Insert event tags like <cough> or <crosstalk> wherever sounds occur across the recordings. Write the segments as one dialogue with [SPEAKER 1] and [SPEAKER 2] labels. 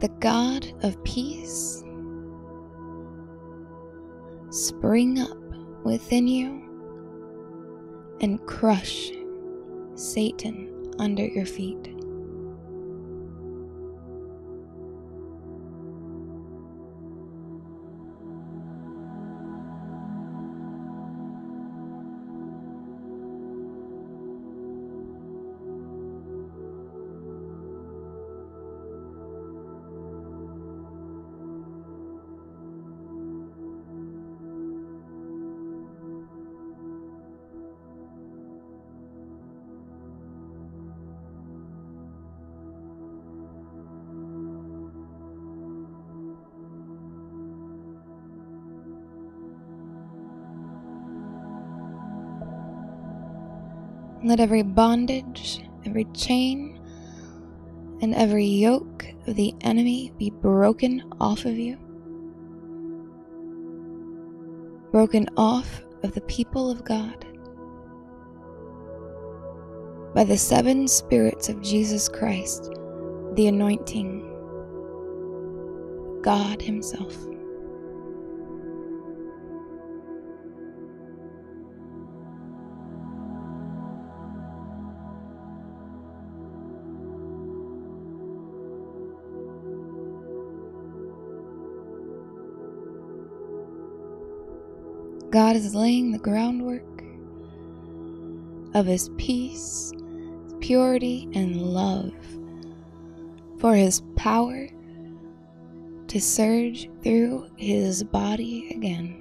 [SPEAKER 1] the God of peace spring up within you and crush Satan under your feet. Let every bondage, every chain, and every yoke of the enemy be broken off of you. Broken off of the people of God by the seven spirits of Jesus Christ, the anointing, God Himself. God is laying the groundwork of His peace, purity, and love for His power to surge through His body again.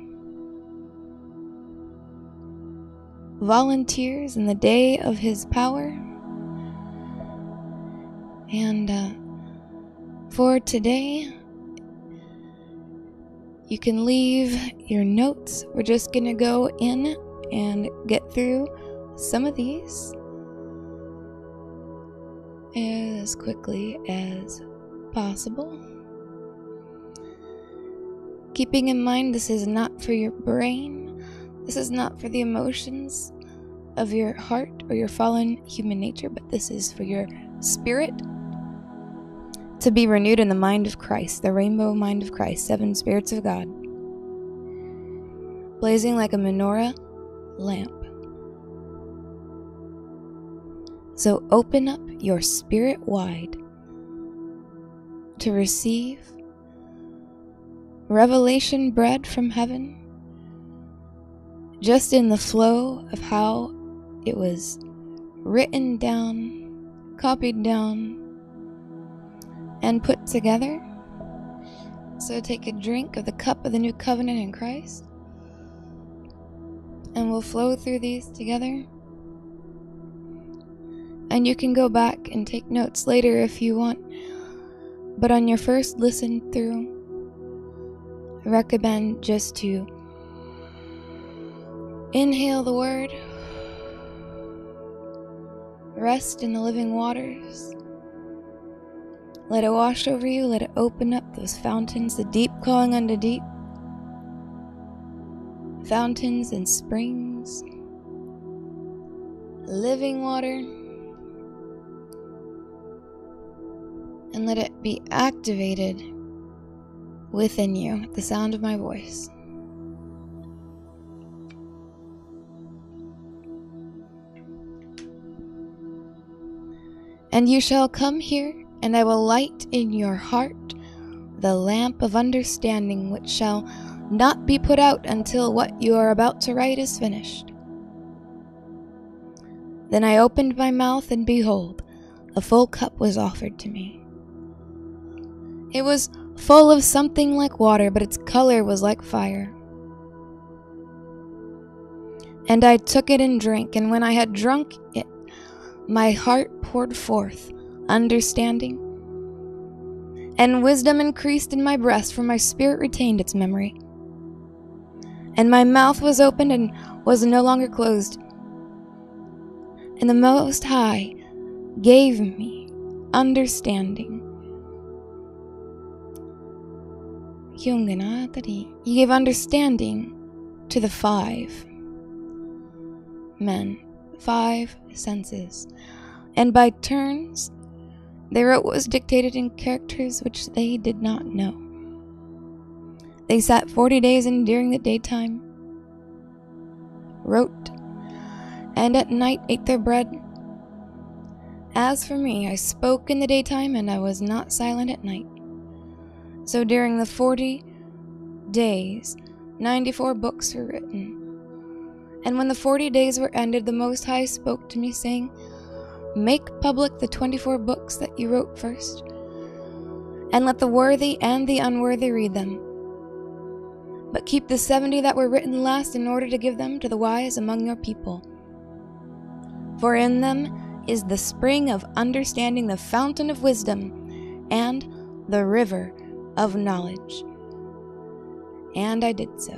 [SPEAKER 1] Volunteers in the day of His power. And uh, for today, you can leave your notes. We're just to go in and get through some of these as quickly as possible. Keeping in mind, this is not for your brain, this is not for the emotions of your heart or your fallen human nature, but this is for your spirit to be renewed in the mind of Christ, the rainbow mind of Christ, seven spirits of God, blazing like a menorah lamp. So open up your spirit wide to receive revelation bread from heaven, just in the flow of how it was written down, copied down, and put together. So take a drink of the cup of the new covenant in Christ. And we'll flow through these together. And you can go back and take notes later if you want. But on your first listen through, I recommend just to inhale the word, rest in the living waters let it wash over you. Let it open up those fountains, the deep calling unto deep. Fountains and springs. Living water. And let it be activated within you at the sound of my voice. And you shall come here and I will light in your heart the lamp of understanding which shall not be put out until what you are about to write is finished. Then I opened my mouth, and behold, a full cup was offered to me. It was full of something like water, but its color was like fire. And I took it and drank, and when I had drunk it, my heart poured forth understanding, and wisdom increased in my breast, for my spirit retained its memory. And my mouth was opened and was no longer closed. And the Most High gave me understanding. He gave understanding to the five men, five senses, and by turns They wrote what was dictated in characters which they did not know. They sat forty days and during the daytime wrote, and at night ate their bread. As for me, I spoke in the daytime and I was not silent at night. So during the forty days, ninety four books were written. And when the forty days were ended, the Most High spoke to me, saying, Make public the twenty four books that you wrote first, and let the worthy and the unworthy read them. But keep the seventy that were written last in order to give them to the wise among your people. For in them is the spring of understanding, the fountain of wisdom, and the river of knowledge. And I did so.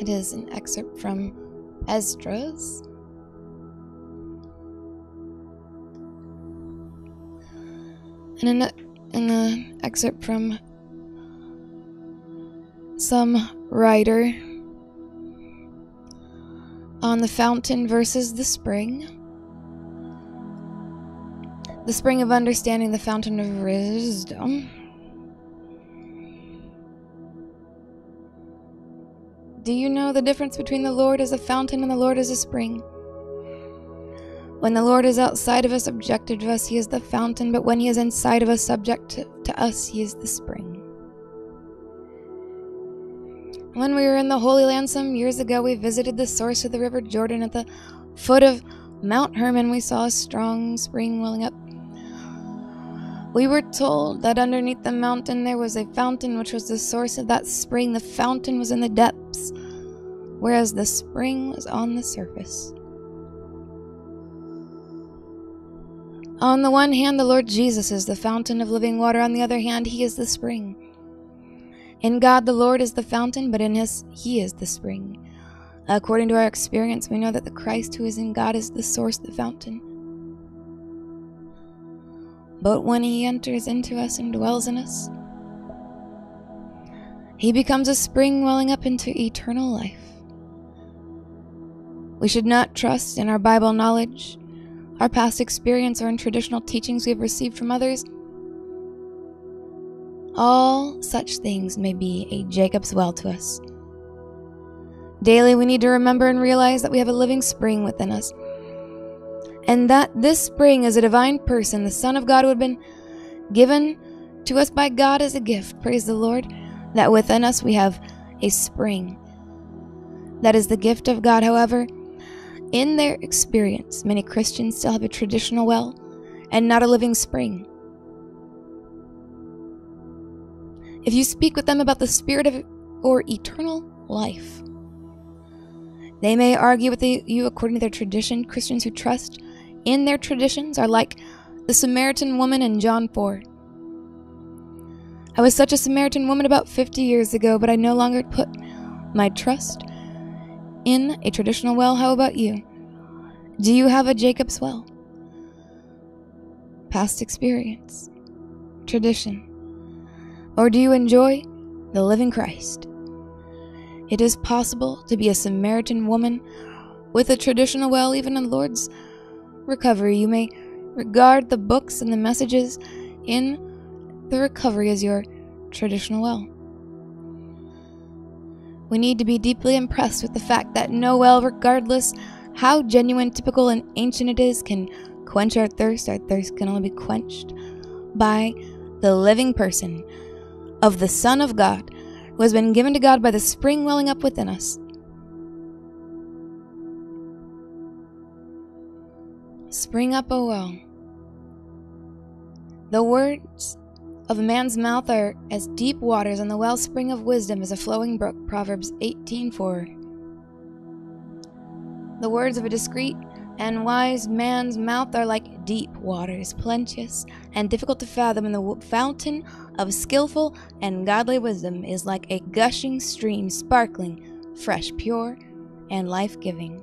[SPEAKER 1] It is an excerpt from Esdras. And an, an excerpt from some writer on the fountain versus the spring. The spring of understanding, the fountain of wisdom. Do you know the difference between the Lord as a fountain and the Lord as a spring? When the Lord is outside of us, objective to us, he is the fountain, but when he is inside of us, subject to, to us, he is the spring. When we were in the Holy Land some years ago, we visited the source of the River Jordan at the foot of Mount Hermon. We saw a strong spring welling up. We were told that underneath the mountain there was a fountain, which was the source of that spring. The fountain was in the depths, whereas the spring was on the surface. On the one hand, the Lord Jesus is the fountain of living water. On the other hand, he is the spring. In God, the Lord is the fountain, but in His, He is the spring. According to our experience, we know that the Christ who is in God is the source, the fountain. But when He enters into us and dwells in us, He becomes a spring welling up into eternal life. We should not trust in our Bible knowledge, our past experience, or in traditional teachings we have received from others all such things may be a Jacob's well to us. Daily, we need to remember and realize that we have a living spring within us, and that this spring is a divine person, the Son of God, who had been given to us by God as a gift. Praise the Lord, that within us we have a spring. That is the gift of God. However, in their experience, many Christians still have a traditional well and not a living spring. if you speak with them about the spirit of or eternal life. They may argue with you according to their tradition. Christians who trust in their traditions are like the Samaritan woman in John 4. I was such a Samaritan woman about 50 years ago, but I no longer put my trust in a traditional well. How about you? Do you have a Jacob's well? Past experience, tradition. Or do you enjoy the living Christ? It is possible to be a Samaritan woman with a traditional well, even in the Lord's recovery. You may regard the books and the messages in the recovery as your traditional well. We need to be deeply impressed with the fact that no well, regardless how genuine, typical, and ancient it is, can quench our thirst. Our thirst can only be quenched by the living person of the Son of God, who has been given to God by the spring welling up within us. Spring up, O well. The words of a man's mouth are as deep waters, and the wellspring of wisdom is a flowing brook. Proverbs 18:4. The words of a discreet and wise man's mouth are like deep waters, plenteous and difficult to fathom, and the fountain of skillful and godly wisdom is like a gushing stream, sparkling, fresh, pure, and life giving.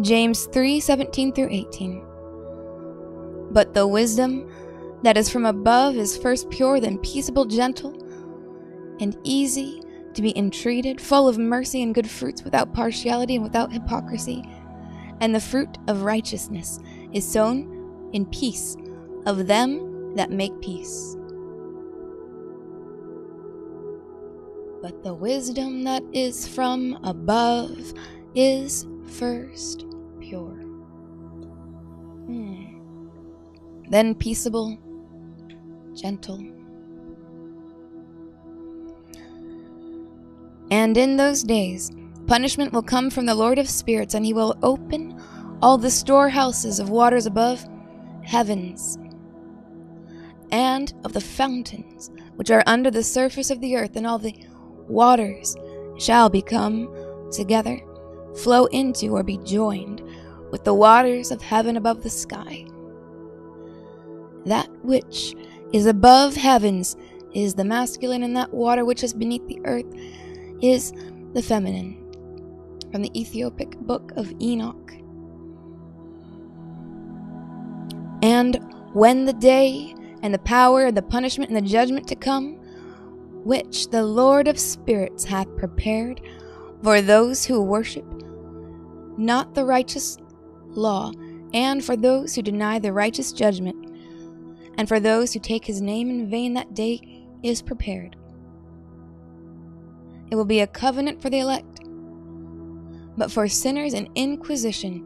[SPEAKER 1] James 3:17 through 18. But the wisdom that is from above is first pure, then peaceable, gentle, and easy to be entreated, full of mercy and good fruits, without partiality and without hypocrisy. and the fruit of righteousness is sown in peace of them that make peace. But the wisdom that is from above is first pure. Then peaceable, gentle. And in those days, punishment will come from the Lord of spirits, and he will open all the storehouses of waters above heavens, and of the fountains which are under the surface of the earth, and all the waters shall become together, flow into or be joined with the waters of heaven above the sky. That which is above heavens is the masculine, and that water which is beneath the earth is the feminine. From the Ethiopic Book of Enoch. And when the day and the power and the punishment and the judgment to come, which the Lord of spirits hath prepared for those who worship not the righteous law, and for those who deny the righteous judgment, and for those who take his name in vain, that day is prepared. It will be a covenant for the elect, but for sinners an inquisition.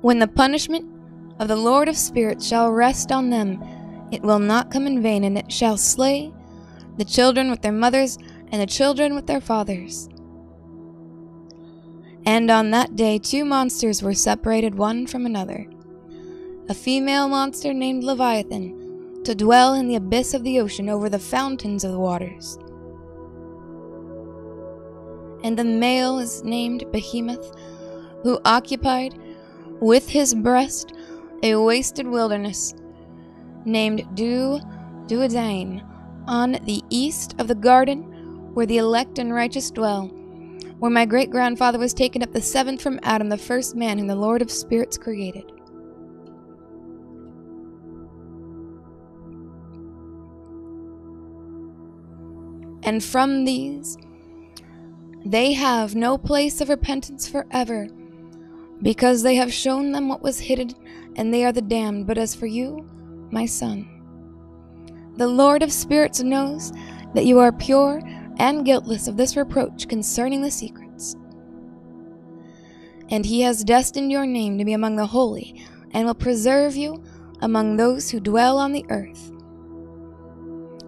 [SPEAKER 1] When the punishment of the Lord of spirits shall rest on them, it will not come in vain, and it shall slay the children with their mothers, and the children with their fathers. And on that day two monsters were separated one from another a female monster named Leviathan, to dwell in the abyss of the ocean over the fountains of the waters. And the male is named Behemoth, who occupied with his breast a wasted wilderness named Du Duodain on the east of the garden where the elect and righteous dwell, where my great grandfather was taken up the seventh from Adam, the first man whom the Lord of spirits created. And from these they have no place of repentance forever, because they have shown them what was hidden, and they are the damned. But as for you, my son, the Lord of spirits knows that you are pure and guiltless of this reproach concerning the secrets. And he has destined your name to be among the holy, and will preserve you among those who dwell on the earth,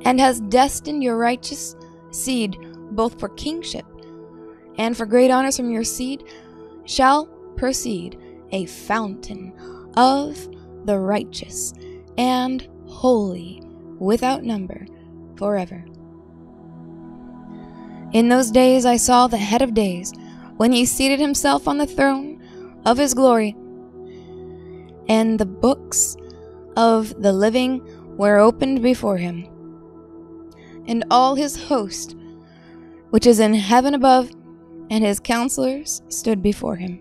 [SPEAKER 1] and has destined your righteous seed both for kingship and for great honors from your seed shall proceed a fountain of the righteous and holy without number forever. In those days I saw the head of days when he seated himself on the throne of his glory, and the books of the living were opened before him, and all his host, which is in heaven above and his counselors stood before him.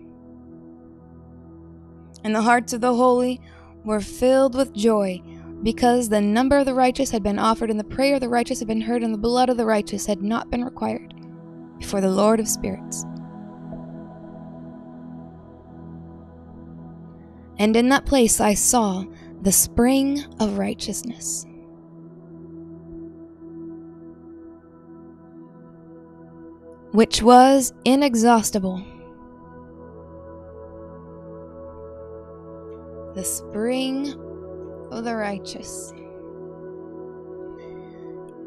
[SPEAKER 1] And the hearts of the holy were filled with joy, because the number of the righteous had been offered, and the prayer of the righteous had been heard, and the blood of the righteous had not been required before the Lord of spirits. And in that place I saw the spring of righteousness which was inexhaustible. The spring of the righteous,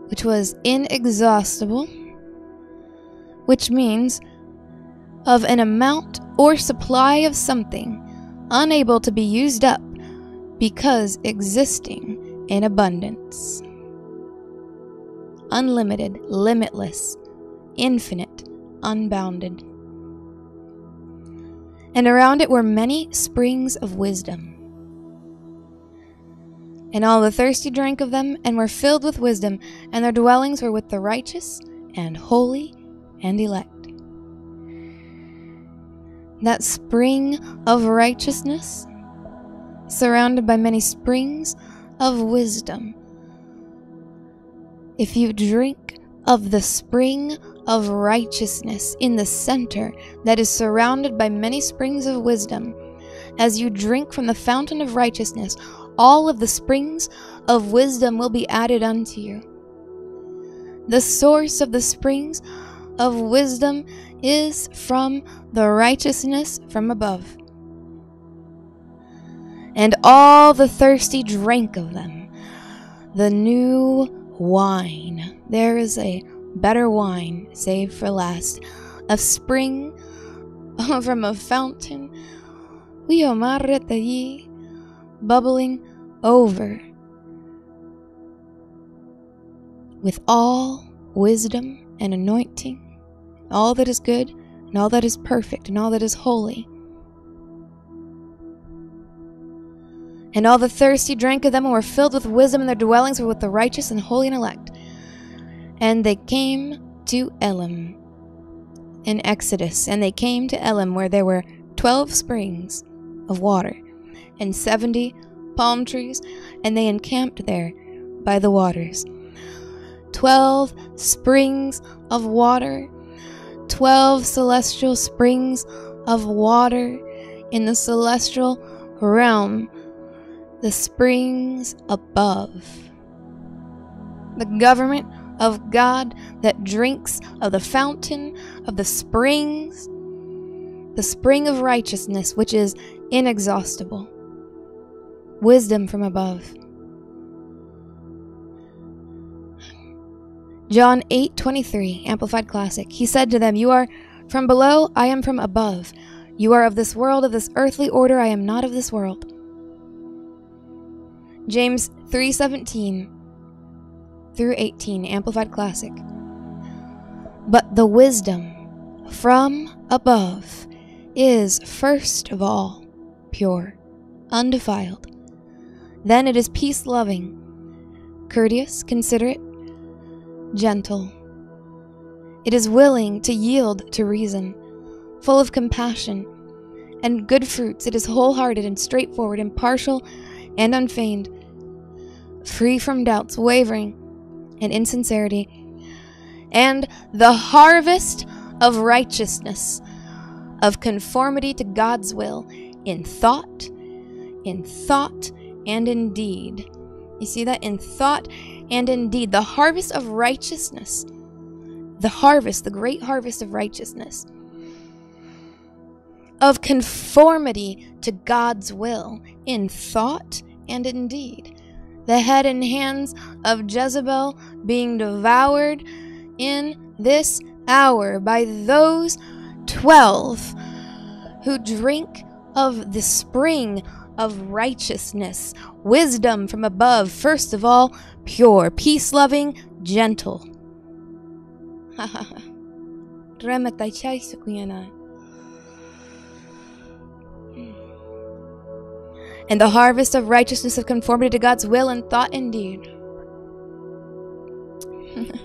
[SPEAKER 1] which was inexhaustible, which means of an amount or supply of something unable to be used up because existing in abundance. Unlimited, limitless, infinite, unbounded. And around it were many springs of wisdom. And all the thirsty drank of them, and were filled with wisdom, and their dwellings were with the righteous, and holy, and elect. That spring of righteousness, surrounded by many springs of wisdom. If you drink of the spring of righteousness in the center that is surrounded by many springs of wisdom. As you drink from the fountain of righteousness, all of the springs of wisdom will be added unto you. The source of the springs of wisdom is from the righteousness from above. And all the thirsty drank of them. The new wine. There is a better wine saved for last. A spring <laughs> from a fountain. We omarretay, bubbling over with all wisdom and anointing, all that is good, and all that is perfect, and all that is holy. And all the thirsty drank of them and were filled with wisdom, and their dwellings were with the righteous and holy and elect. And they came to Elim in Exodus, and they came to Elim, where there were twelve springs of water and seventy palm trees, and they encamped there by the waters. Twelve springs of water, twelve celestial springs of water in the celestial realm, the springs above. The government of God that drinks of the fountain of the springs, the spring of righteousness, which is inexhaustible wisdom from above. John 8:23 Amplified Classic. He said to them, "You are from below, I am from above. You are of this world, of this earthly order, I am not of this world." James 3:17 through 18 Amplified Classic. But the wisdom from above is first of all pure, undefiled, then it is peace loving, courteous, considerate, gentle. It is willing to yield to reason, full of compassion and good fruits. It is wholehearted and straightforward, impartial and unfeigned, free from doubts, wavering, and insincerity. And the harvest of righteousness, of conformity to God's will in thought, in thought, and in deed. You see that in thought and in deed. The harvest of righteousness. The harvest, the great harvest of righteousness. Of conformity to God's will in thought and in deed. The head and hands of Jezebel being devoured in this hour by those twelve who drink of the spring of righteousness, wisdom from above, first of all, pure, peace loving, gentle. <laughs> and the harvest of righteousness of conformity to God's will and thought and deed <laughs>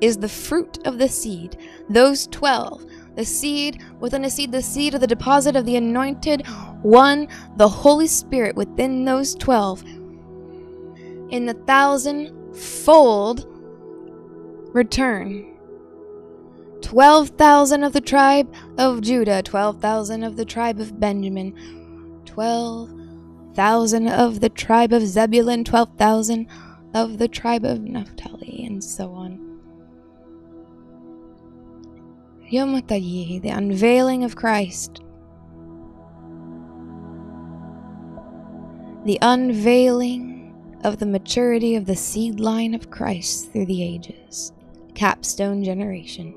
[SPEAKER 1] is the fruit of the seed, those twelve the seed within a seed, the seed of the deposit of the anointed one, the Holy Spirit within those twelve. In the thousand-fold return. 12,000 of the tribe of Judah, 12,000 of the tribe of Benjamin, 12,000 of the tribe of Zebulun, 12,000 of the tribe of Naphtali, and so on. Yom the unveiling of Christ. The unveiling of the maturity of the seed line of Christ through the ages. Capstone generation.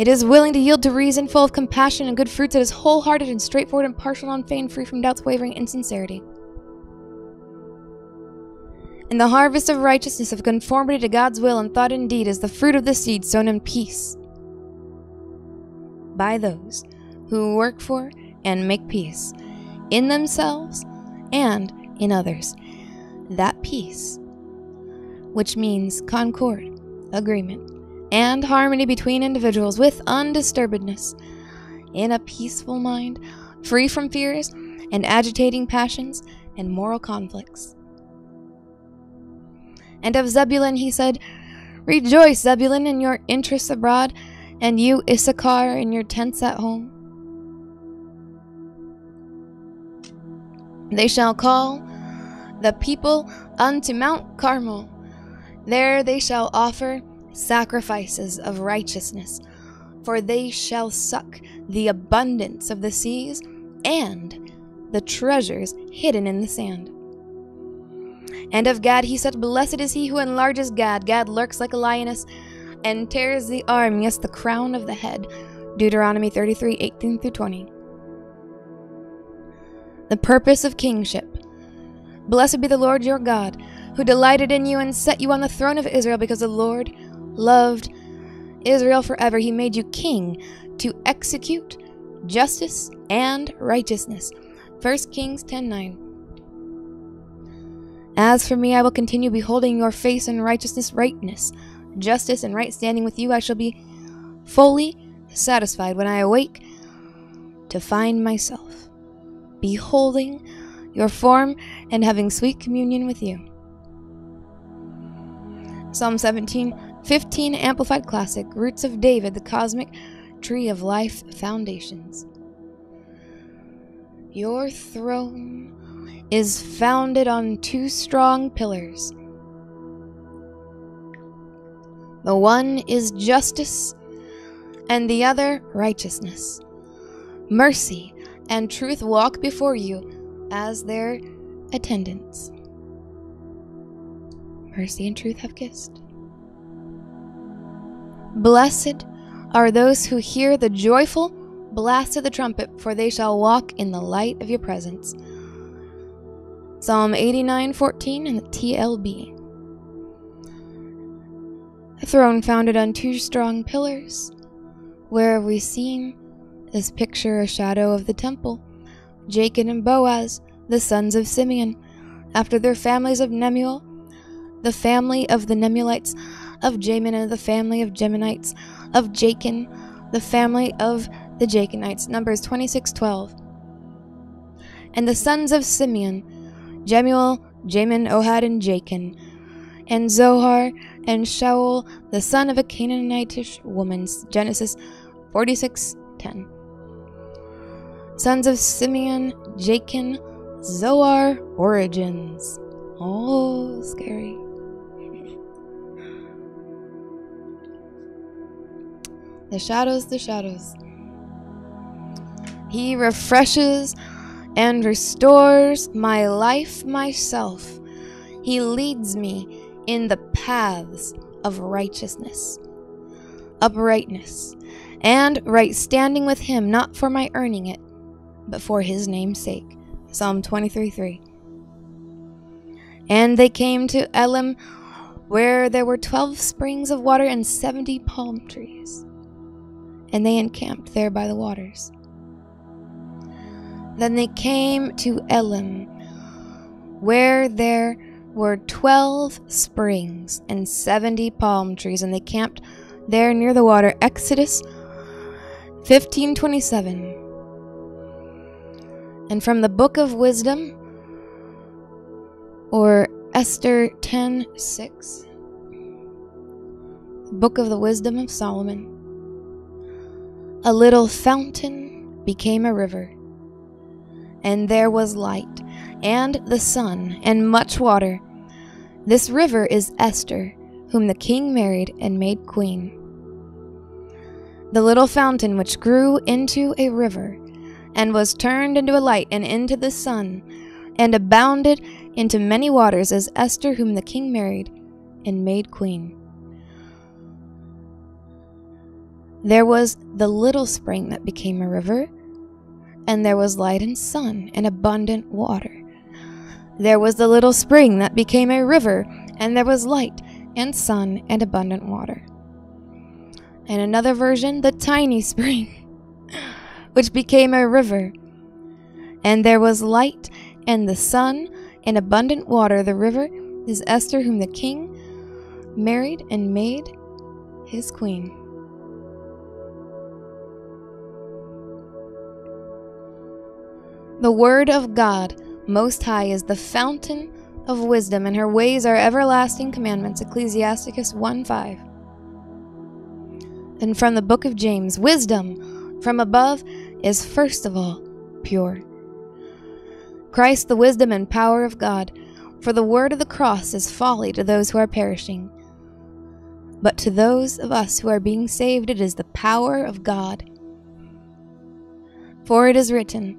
[SPEAKER 1] It is willing to yield to reason, full of compassion and good fruits. It is wholehearted and straightforward, impartial, unfeigned, free from doubts, wavering, insincerity and the harvest of righteousness of conformity to God's will and thought and deed is the fruit of the seed sown in peace by those who work for and make peace in themselves and in others. That peace, which means concord, agreement, and harmony between individuals with undisturbedness, in a peaceful mind, free from fears and agitating passions and moral conflicts And of Zebulun he said, Rejoice, Zebulun, in your interests abroad, and you, Issachar, in your tents at home. They shall call the people unto Mount Carmel. There they shall offer sacrifices of righteousness, for they shall suck the abundance of the seas and the treasures hidden in the sand. And of Gad he said, Blessed is he who enlarges Gad. Gad lurks like a lioness and tears the arm, yes, the crown of the head. Deuteronomy 33 18 through 20. The purpose of kingship. Blessed be the Lord your God, who delighted in you and set you on the throne of Israel, because the Lord loved Israel forever. He made you king to execute justice and righteousness. 1 Kings 10 9. As for me, I will continue beholding your face in righteousness, rightness, justice, and right standing with you. I shall be fully satisfied when I awake to find myself beholding your form and having sweet communion with you. Psalm 17, 15 Amplified Classic, Roots of David, the Cosmic Tree of Life Foundations. Your throne is founded on two strong pillars. The one is justice, and the other righteousness. Mercy and truth walk before you as their attendants. Mercy and truth have kissed. Blessed are those who hear the joyful blast of the trumpet, for they shall walk in the light of your presence. Psalm 89:14 in the TLB. A throne founded on two strong pillars. Where have we seen this picture a shadow of the temple? Jachin and Boaz, the sons of Simeon, after their families of Nemuel, the family of the Nemuelites, of Jamin and the family of Geminites, of Jakin, the family of the Jachinites. Numbers 26:12. And the sons of Simeon, Jemuel, Jamin, Ohad, and Jakin, and Zohar, and Shaul, the son of a Canaanitish woman. Genesis 46:10. Sons of Simeon, Jakin, Zohar, origins. Oh, scary. The shadows, the shadows. He refreshes and restores my life myself. He leads me in the paths of righteousness, uprightness, and right standing with Him, not for my earning it, but for His name's sake. Psalm 23 3. And they came to Elim, where there were twelve springs of water and seventy palm trees. And they encamped there by the waters. Then they came to Elim, where there were twelve springs and seventy palm trees, and they camped there near the water. Exodus 1527. And from the book of wisdom, or Esther 10 6, book of the wisdom of Solomon. A little fountain became a river and there was light, and the sun, and much water. This river is Esther, whom the king married and made queen. The little fountain which grew into a river, and was turned into a light, and into the sun, and abounded into many waters, is Esther, whom the king married and made queen. There was the little spring that became a river and there was light and sun and abundant water. There was the little spring that became a river, and there was light and sun and abundant water. In another version, the tiny <laughs> spring, which became a river. And there was light and the sun and abundant water. The river is Esther, whom the king married and made his queen. The Word of God Most High is the fountain of wisdom, and her ways are everlasting commandments. Ecclesiasticus 1 5. And from the book of James, wisdom from above is first of all pure. Christ, the wisdom and power of God, for the word of the cross is folly to those who are perishing. But to those of us who are being saved, it is the power of God. For it is written,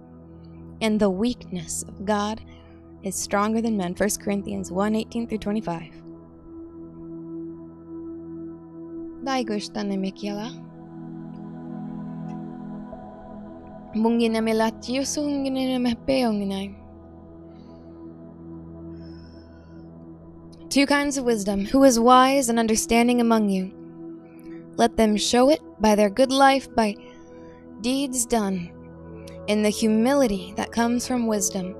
[SPEAKER 1] and the weakness of God is stronger than men. 1 Corinthians 1 18 through 25. Daigushtan Mikiela. Mungina melatio sungina mepeonginai. Two kinds of wisdom. Who is wise and understanding among you? Let them show it by their good life, by deeds done, in the humility that comes from wisdom.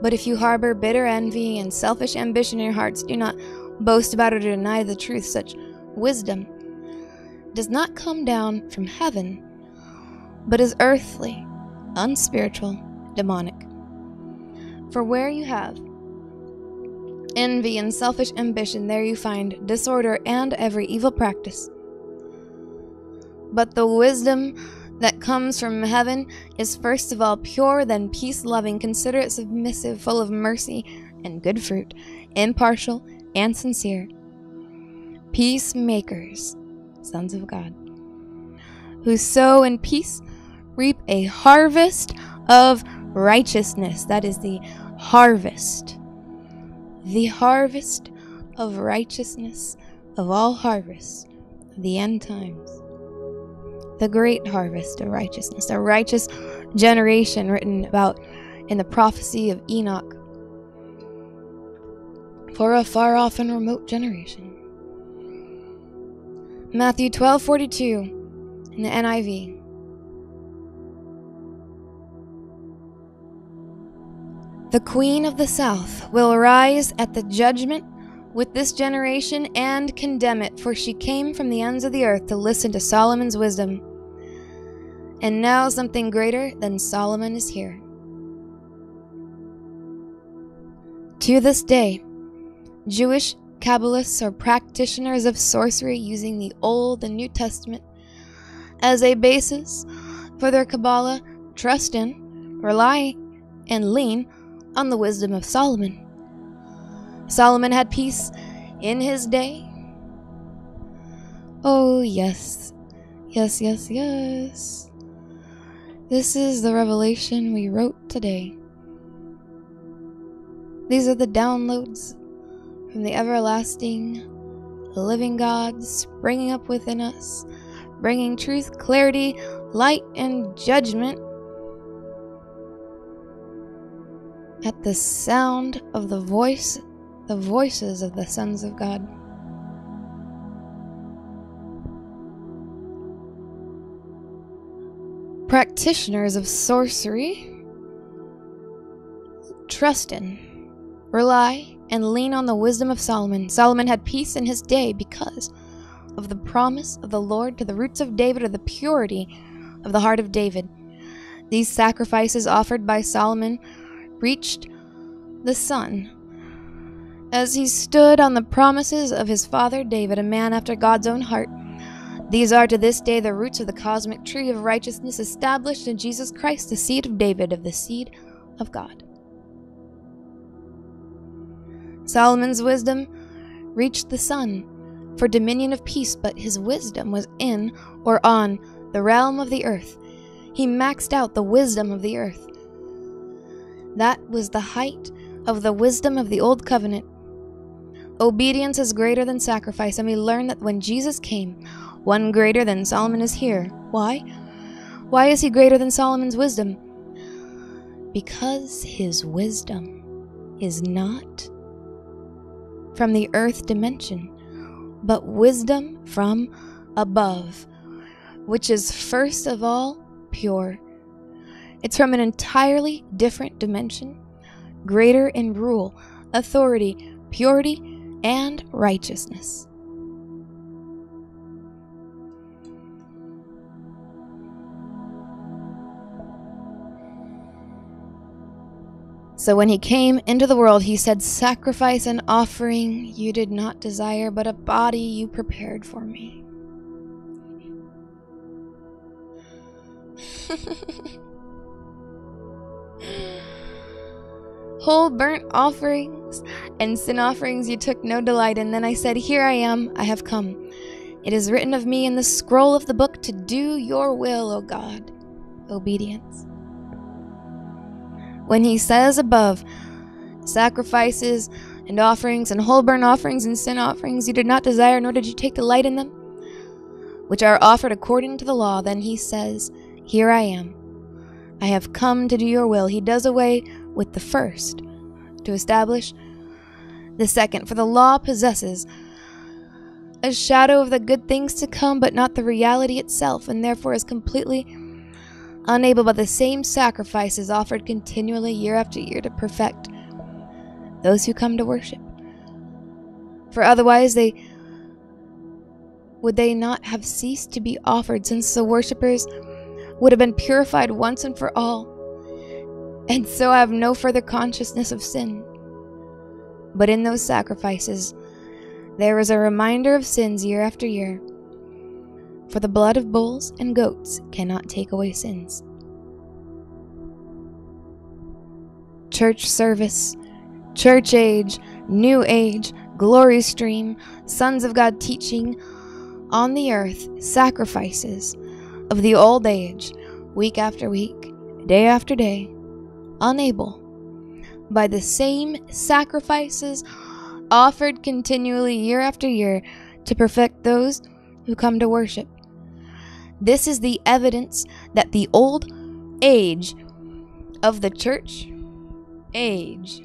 [SPEAKER 1] But if you harbor bitter envy and selfish ambition in your hearts, do not boast about or deny the truth. Such wisdom does not come down from heaven, but is earthly, unspiritual, demonic. For where you have envy and selfish ambition, there you find disorder and every evil practice. But the wisdom that comes from heaven is first of all pure, then peace loving, considerate, submissive, full of mercy and good fruit, impartial and sincere. Peacemakers, sons of God, who sow in peace reap a harvest of righteousness. That is the harvest. The harvest of righteousness of all harvests, the end times the great harvest of righteousness, a righteous generation written about in the prophecy of Enoch for a far off and remote generation. Matthew 12:42 in the NIV. The queen of the south will arise at the judgment with this generation and condemn it, for she came from the ends of the earth to listen to Solomon's wisdom. And now something greater than Solomon is here. To this day, Jewish Kabbalists are practitioners of sorcery using the Old and New Testament as a basis for their Kabbalah, trust in, rely, and lean on the wisdom of Solomon. Solomon had peace in his day. Oh, yes, yes, yes, yes. This is the revelation we wrote today. These are the downloads from the everlasting, living God springing up within us, bringing truth, clarity, light, and judgment at the sound of the voice, the voices of the sons of God. Practitioners of sorcery trust in, rely, and lean on the wisdom of Solomon. Solomon had peace in his day because of the promise of the Lord to the roots of David or the purity of the heart of David. These sacrifices offered by Solomon reached the Son as he stood on the promises of his father David, a man after God's own heart. These are to this day the roots of the cosmic tree of righteousness established in Jesus Christ, the seed of David, of the seed of God. Solomon's wisdom reached the sun for dominion of peace, but his wisdom was in or on the realm of the earth. He maxed out the wisdom of the earth. That was the height of the wisdom of the old covenant. Obedience is greater than sacrifice, and we learn that when Jesus came, one greater than Solomon is here. Why? Why is he greater than Solomon's wisdom? Because his wisdom is not from the earth dimension, but wisdom from above, which is first of all pure. It's from an entirely different dimension, greater in rule, authority, purity, and righteousness. So when he came into the world, he said, Sacrifice and offering you did not desire, but a body you prepared for me. <laughs> Whole burnt offerings and sin offerings you took no delight in. Then I said, Here I am, I have come. It is written of me in the scroll of the book to do your will, O God. Obedience. When he says above, Sacrifices and offerings and whole burnt offerings and sin offerings you did not desire, nor did you take delight in them, which are offered according to the law, then he says, Here I am. I have come to do your will. He does away with the first to establish the second. For the law possesses a shadow of the good things to come, but not the reality itself, and therefore is completely unable by the same sacrifices offered continually year after year to perfect those who come to worship. For otherwise they would they not have ceased to be offered, since the worshippers would have been purified once and for all, and so have no further consciousness of sin. But in those sacrifices, there is a reminder of sins year after year. For the blood of bulls and goats cannot take away sins. Church service, church age, new age, glory stream, sons of God teaching on the earth, sacrifices of the old age, week after week, day after day, unable, by the same sacrifices offered continually year after year, to perfect those who come to worship. This is the evidence that the old age of the church age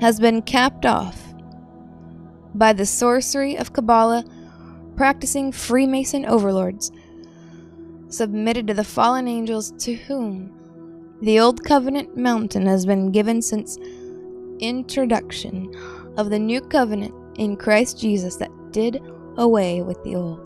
[SPEAKER 1] has been capped off by the sorcery of Kabbalah practicing Freemason overlords, submitted to the fallen angels to whom the Old Covenant mountain has been given since introduction of the new covenant in Christ Jesus that did away with the old.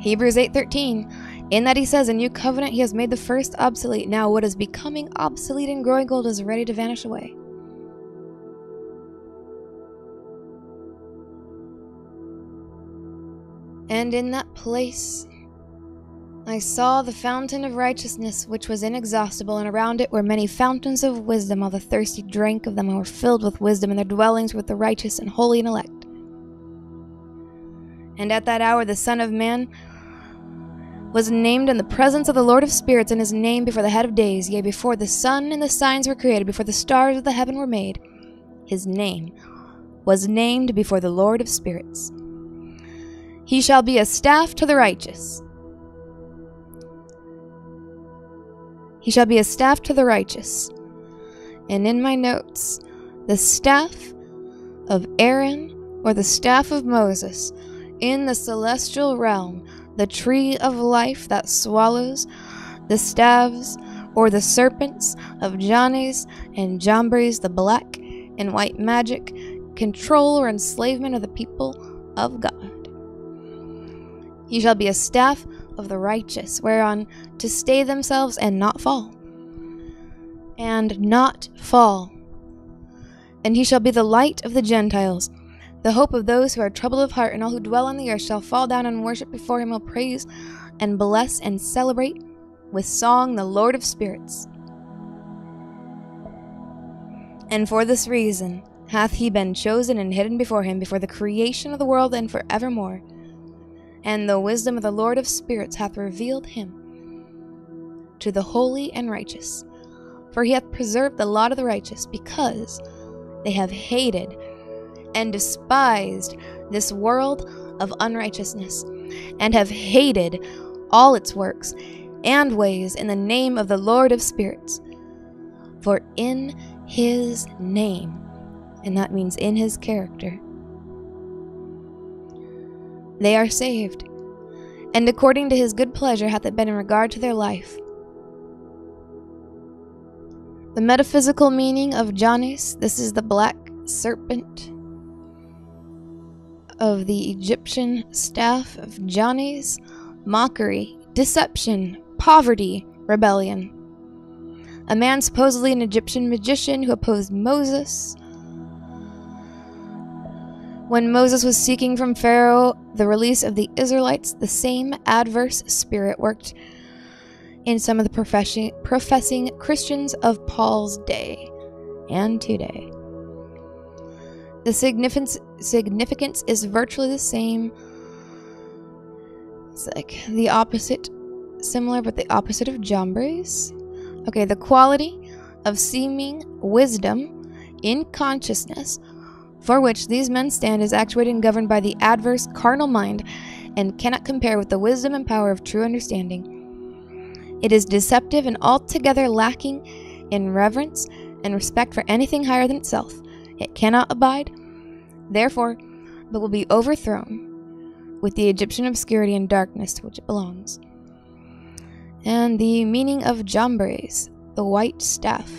[SPEAKER 1] Hebrews 8:13 in that he says, A new covenant he has made the first obsolete. Now what is becoming obsolete and growing old is ready to vanish away. And in that place I saw the fountain of righteousness, which was inexhaustible, and around it were many fountains of wisdom. All the thirsty drank of them and were filled with wisdom, and their dwellings were with the righteous and holy and elect. And at that hour the Son of Man was named in the presence of the Lord of Spirits, and his name before the head of days, yea, before the sun and the signs were created, before the stars of the heaven were made. His name was named before the Lord of Spirits. He shall be a staff to the righteous. He shall be a staff to the righteous. And in my notes, the staff of Aaron or the staff of Moses in the celestial realm the tree of life that swallows the staves or the serpents of Jannes and Jambres, the black and white magic, control or enslavement of the people of God. He shall be a staff of the righteous, whereon to stay themselves and not fall. And not fall. And he shall be the light of the Gentiles, The hope of those who are troubled of heart and all who dwell on the earth shall fall down and worship before him, will praise and bless and celebrate with song the Lord of spirits. And for this reason hath he been chosen and hidden before him before the creation of the world and for evermore. And the wisdom of the Lord of spirits hath revealed him to the holy and righteous. For he hath preserved the lot of the righteous, because they have hated and despised this world of unrighteousness, and have hated all its works and ways in the name of the Lord of spirits. For in his name, and that means in his character, they are saved. And according to his good pleasure hath it been in regard to their life. The metaphysical meaning of Jannes, this is the black serpent of the Egyptian staff of Jannes, mockery, deception, poverty, rebellion. A man supposedly an Egyptian magician who opposed Moses. When Moses was seeking from Pharaoh the release of the Israelites, the same adverse spirit worked in some of the professing, Christians of Paul's day and today. The significance, significance is virtually the same. It's like the opposite, similar, but the opposite of Jambres. Okay, the quality of seeming wisdom in consciousness for which these men stand is actuated and governed by the adverse carnal mind and cannot compare with the wisdom and power of true understanding. It is deceptive and altogether lacking in reverence and respect for anything higher than itself. It cannot abide, therefore, but will be overthrown with the Egyptian obscurity and darkness to which it belongs. And the meaning of Jambres, the white staff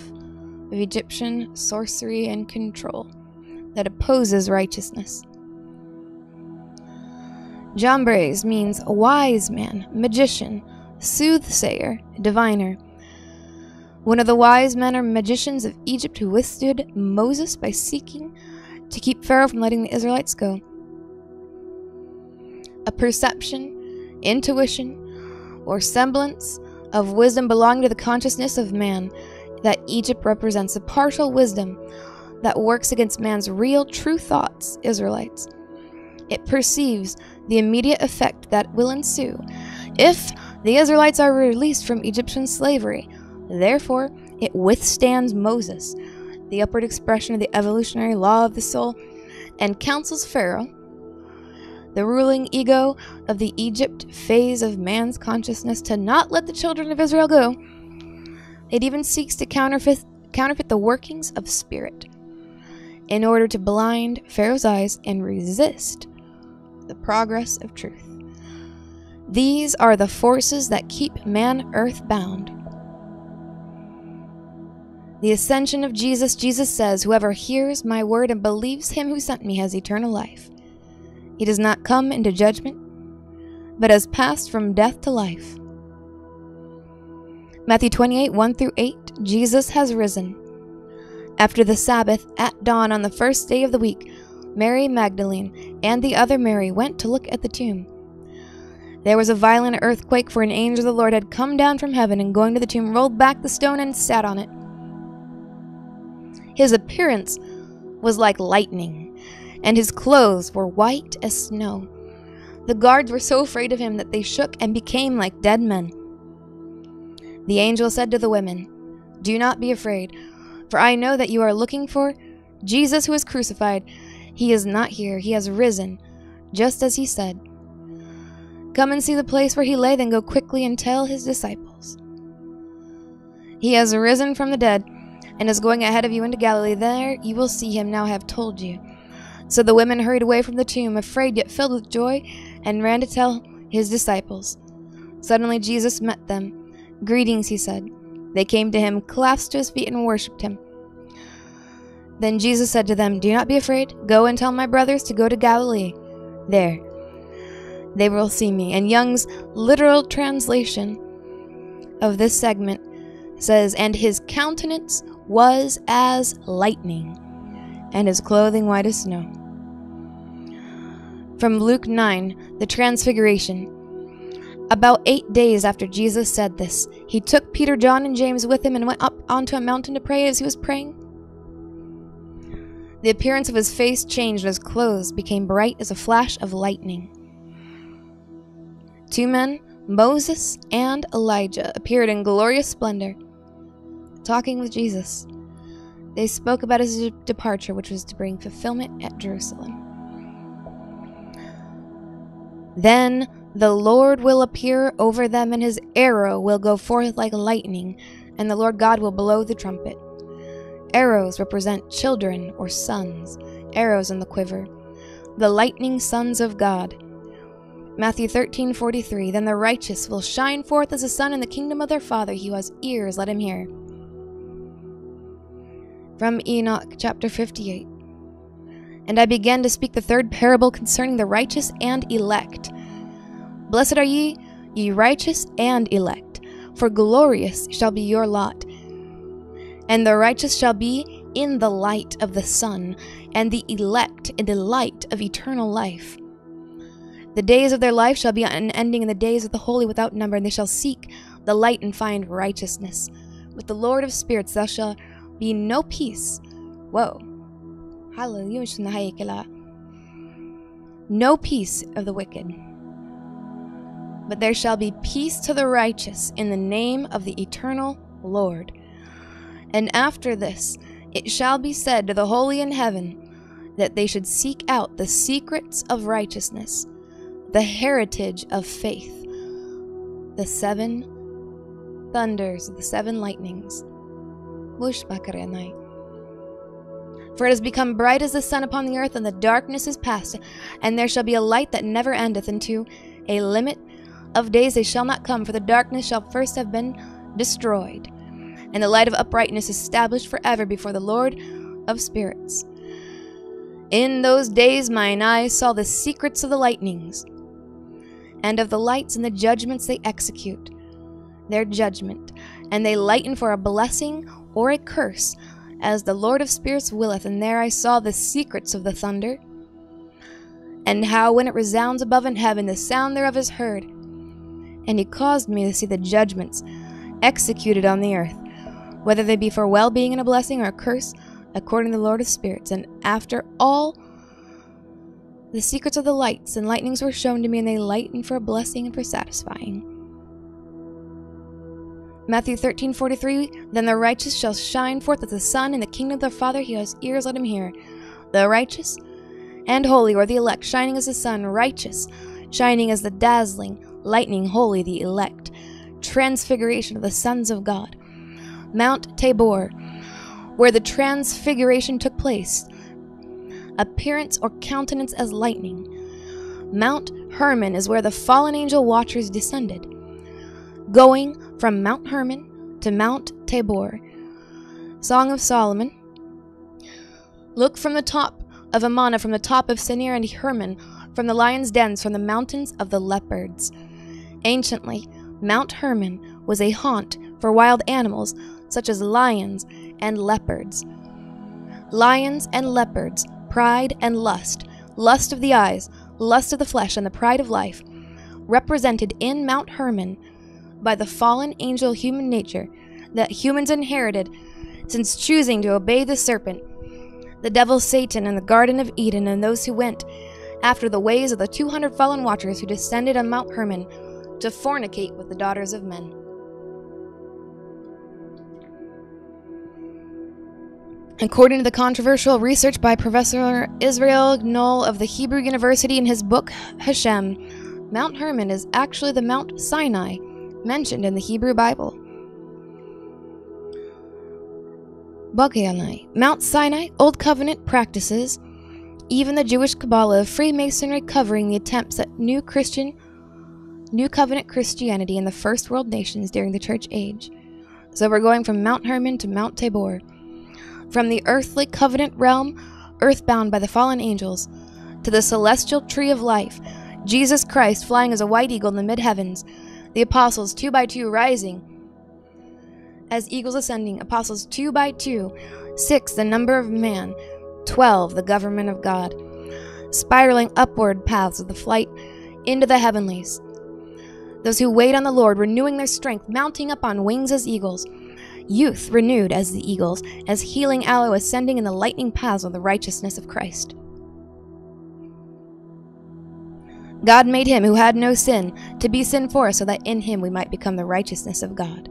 [SPEAKER 1] of Egyptian sorcery and control that opposes righteousness. Jambres means a wise man, magician, soothsayer, diviner. One of the wise men or magicians of Egypt who withstood Moses by seeking to keep Pharaoh from letting the Israelites go. A perception, intuition, or semblance of wisdom belonging to the consciousness of man, that Egypt represents a partial wisdom that works against man's real true thoughts, Israelites. It perceives the immediate effect that will ensue if the Israelites are released from Egyptian slavery. Therefore, it withstands Moses, the upward expression of the evolutionary law of the soul, and counsels Pharaoh, the ruling ego of the Egypt phase of man's consciousness, to not let the children of Israel go. It even seeks to counterfeit, counterfeit the workings of spirit in order to blind Pharaoh's eyes and resist the progress of truth. These are the forces that keep man earth bound. The ascension of Jesus, Jesus says, Whoever hears my word and believes him who sent me has eternal life. He does not come into judgment, but has passed from death to life. Matthew 28 1 through 8 Jesus has risen. After the Sabbath, at dawn on the first day of the week, Mary Magdalene and the other Mary went to look at the tomb. There was a violent earthquake, for an angel of the Lord had come down from heaven and going to the tomb rolled back the stone and sat on it. His appearance was like lightning, and his clothes were white as snow. The guards were so afraid of him that they shook and became like dead men. The angel said to the women, Do not be afraid, for I know that you are looking for Jesus who was crucified. He is not here, he has risen, just as he said. Come and see the place where he lay, then go quickly and tell his disciples. He has risen from the dead and is going ahead of you into Galilee. There you will see him. Now I have told you. So the women hurried away from the tomb, afraid yet filled with joy, and ran to tell his disciples. Suddenly Jesus met them. Greetings, he said. They came to him, clasped to his feet, and worshipped him. Then Jesus said to them, Do not be afraid. Go and tell my brothers to go to Galilee. There they will see me. And Young's literal translation of this segment says, And his countenance was as lightning, and his clothing white as snow. From Luke 9, the Transfiguration. About eight days after Jesus said this, he took Peter, John, and James with him and went up onto a mountain to pray as he was praying. The appearance of his face changed and his clothes became bright as a flash of lightning. Two men, Moses and Elijah, appeared in glorious splendor, talking with Jesus. They spoke about his departure, which was to bring fulfillment at Jerusalem. Then the Lord will appear over them, and his arrow will go forth like lightning, and the Lord God will blow the trumpet. Arrows represent children or sons, arrows in the quiver, the lightning sons of God. Matthew 13:43 Then the righteous will shine forth as the sun in the kingdom of their Father. He who has ears, let him hear. From Enoch chapter 58 And I began to speak the third parable concerning the righteous and elect. Blessed are ye, ye righteous and elect, for glorious shall be your lot. And the righteous shall be in the light of the sun, and the elect in the light of eternal life. The days of their life shall be unending, and the days of the holy without number, and they shall seek the light and find righteousness. With the Lord of spirits there shall be no peace. Whoa. Hallelujah. No peace of the wicked. But there shall be peace to the righteous in the name of the eternal Lord. And after this, it shall be said to the holy in heaven that they should seek out the secrets of righteousness, the heritage of faith, the seven thunders, the seven lightnings. For it has become bright as the sun upon the earth, and the darkness is past, and there shall be a light that never endeth, into a limit of days they shall not come, for the darkness shall first have been destroyed and the light of uprightness established forever before the Lord of spirits. In those days mine eyes saw the secrets of the lightnings, and of the lights and the judgments they execute, their judgment, and they lighten for a blessing or a curse, as the Lord of spirits willeth. And there I saw the secrets of the thunder, and how when it resounds above in heaven, the sound thereof is heard. And he caused me to see the judgments executed on the earth whether they be for well being and a blessing or a curse, according to the Lord of spirits. And after all the secrets of the lights and lightnings were shown to me, and they lightened for a blessing and for satisfying. Matthew 13, 43 Then the righteous shall shine forth as the sun in the kingdom of their Father. He has ears, let him hear. The righteous and holy, or the elect, shining as the sun, righteous, shining as the dazzling lightning, holy, the elect, transfiguration of the sons of God. Mount Tabor, where the transfiguration took place, appearance or countenance as lightning. Mount Hermon is where the fallen angel watchers descended. Going from Mount Hermon to Mount Tabor. Song of Solomon. Look from the top of Amana, from the top of Senir and Hermon, from the lion's dens, from the mountains of the leopards. Anciently, Mount Hermon was a haunt for wild animals such as lions and leopards. Lions and leopards, pride and lust, lust of the eyes, lust of the flesh, and the pride of life, represented in Mount Hermon by the fallen angel human nature that humans inherited since choosing to obey the serpent, the devil Satan in the Garden of Eden, and those who went after the ways of the 200 fallen watchers who descended on Mount Hermon to fornicate with the daughters of men. According to the controversial research by Professor Israel Knohl of the Hebrew University in his book Hashem, Mount Hermon is actually the Mount Sinai mentioned in the Hebrew Bible. Bogyanai, Mount Sinai, Old Covenant practices, even the Jewish Kabbalah of Freemasonry covering the attempts at new Christian, New Covenant Christianity in the first world nations during the Church Age. So we're going from Mount Hermon to Mount Tabor from the earthly covenant realm, earthbound by the fallen angels, to the celestial tree of life, Jesus Christ flying as a white eagle in the mid heavens, the apostles two by two rising as eagles ascending, apostles two by two, six the number of man, twelve the government of God. spiraling upward paths of the flight into the heavenlies. Those who wait on the Lord, renewing their strength, mounting up on wings as eagles. Youth renewed as the eagles, as healing aloe ascending in the lightning paths of the righteousness of Christ. God made him who had no sin to be sin for us, so that in him we might become the righteousness of God.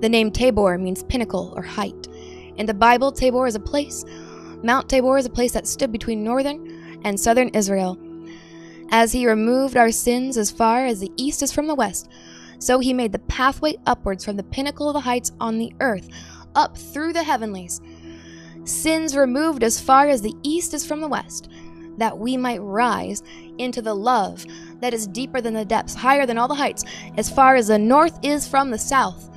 [SPEAKER 1] The name Tabor means pinnacle or height. In the Bible, Tabor is a place. Mount Tabor is a place that stood between northern and southern Israel as he removed our sins as far as the east is from the west, so he made the pathway upwards from the pinnacle of the heights on the earth, up through the heavenlies. Sins removed as far as the east is from the west, that we might rise into the love that is deeper than the depths, higher than all the heights, as far as the north is from the south.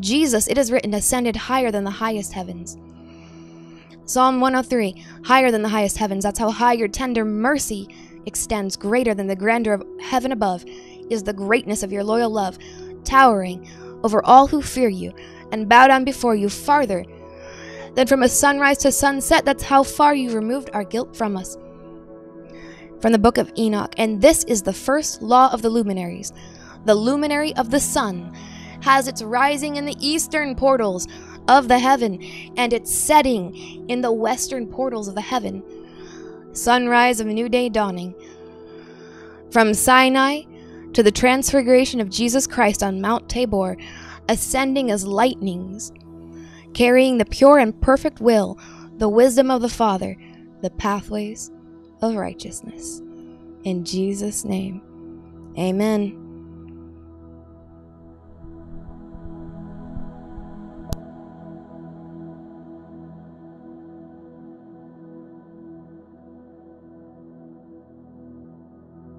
[SPEAKER 1] Jesus, it is written, ascended higher than the highest heavens. Psalm 103, higher than the highest heavens. That's how high your tender mercy extends greater than the grandeur of heaven above is the greatness of your loyal love, towering over all who fear you and bow down before you farther than from a sunrise to sunset. That's how far you removed our guilt from us. From the book of Enoch. And this is the first law of the luminaries. The luminary of the sun has its rising in the eastern portals of the heaven and its setting in the western portals of the heaven sunrise of a new day dawning. From Sinai to the transfiguration of Jesus Christ on Mount Tabor, ascending as lightnings, carrying the pure and perfect will, the wisdom of the Father, the pathways of righteousness. In Jesus' name, amen.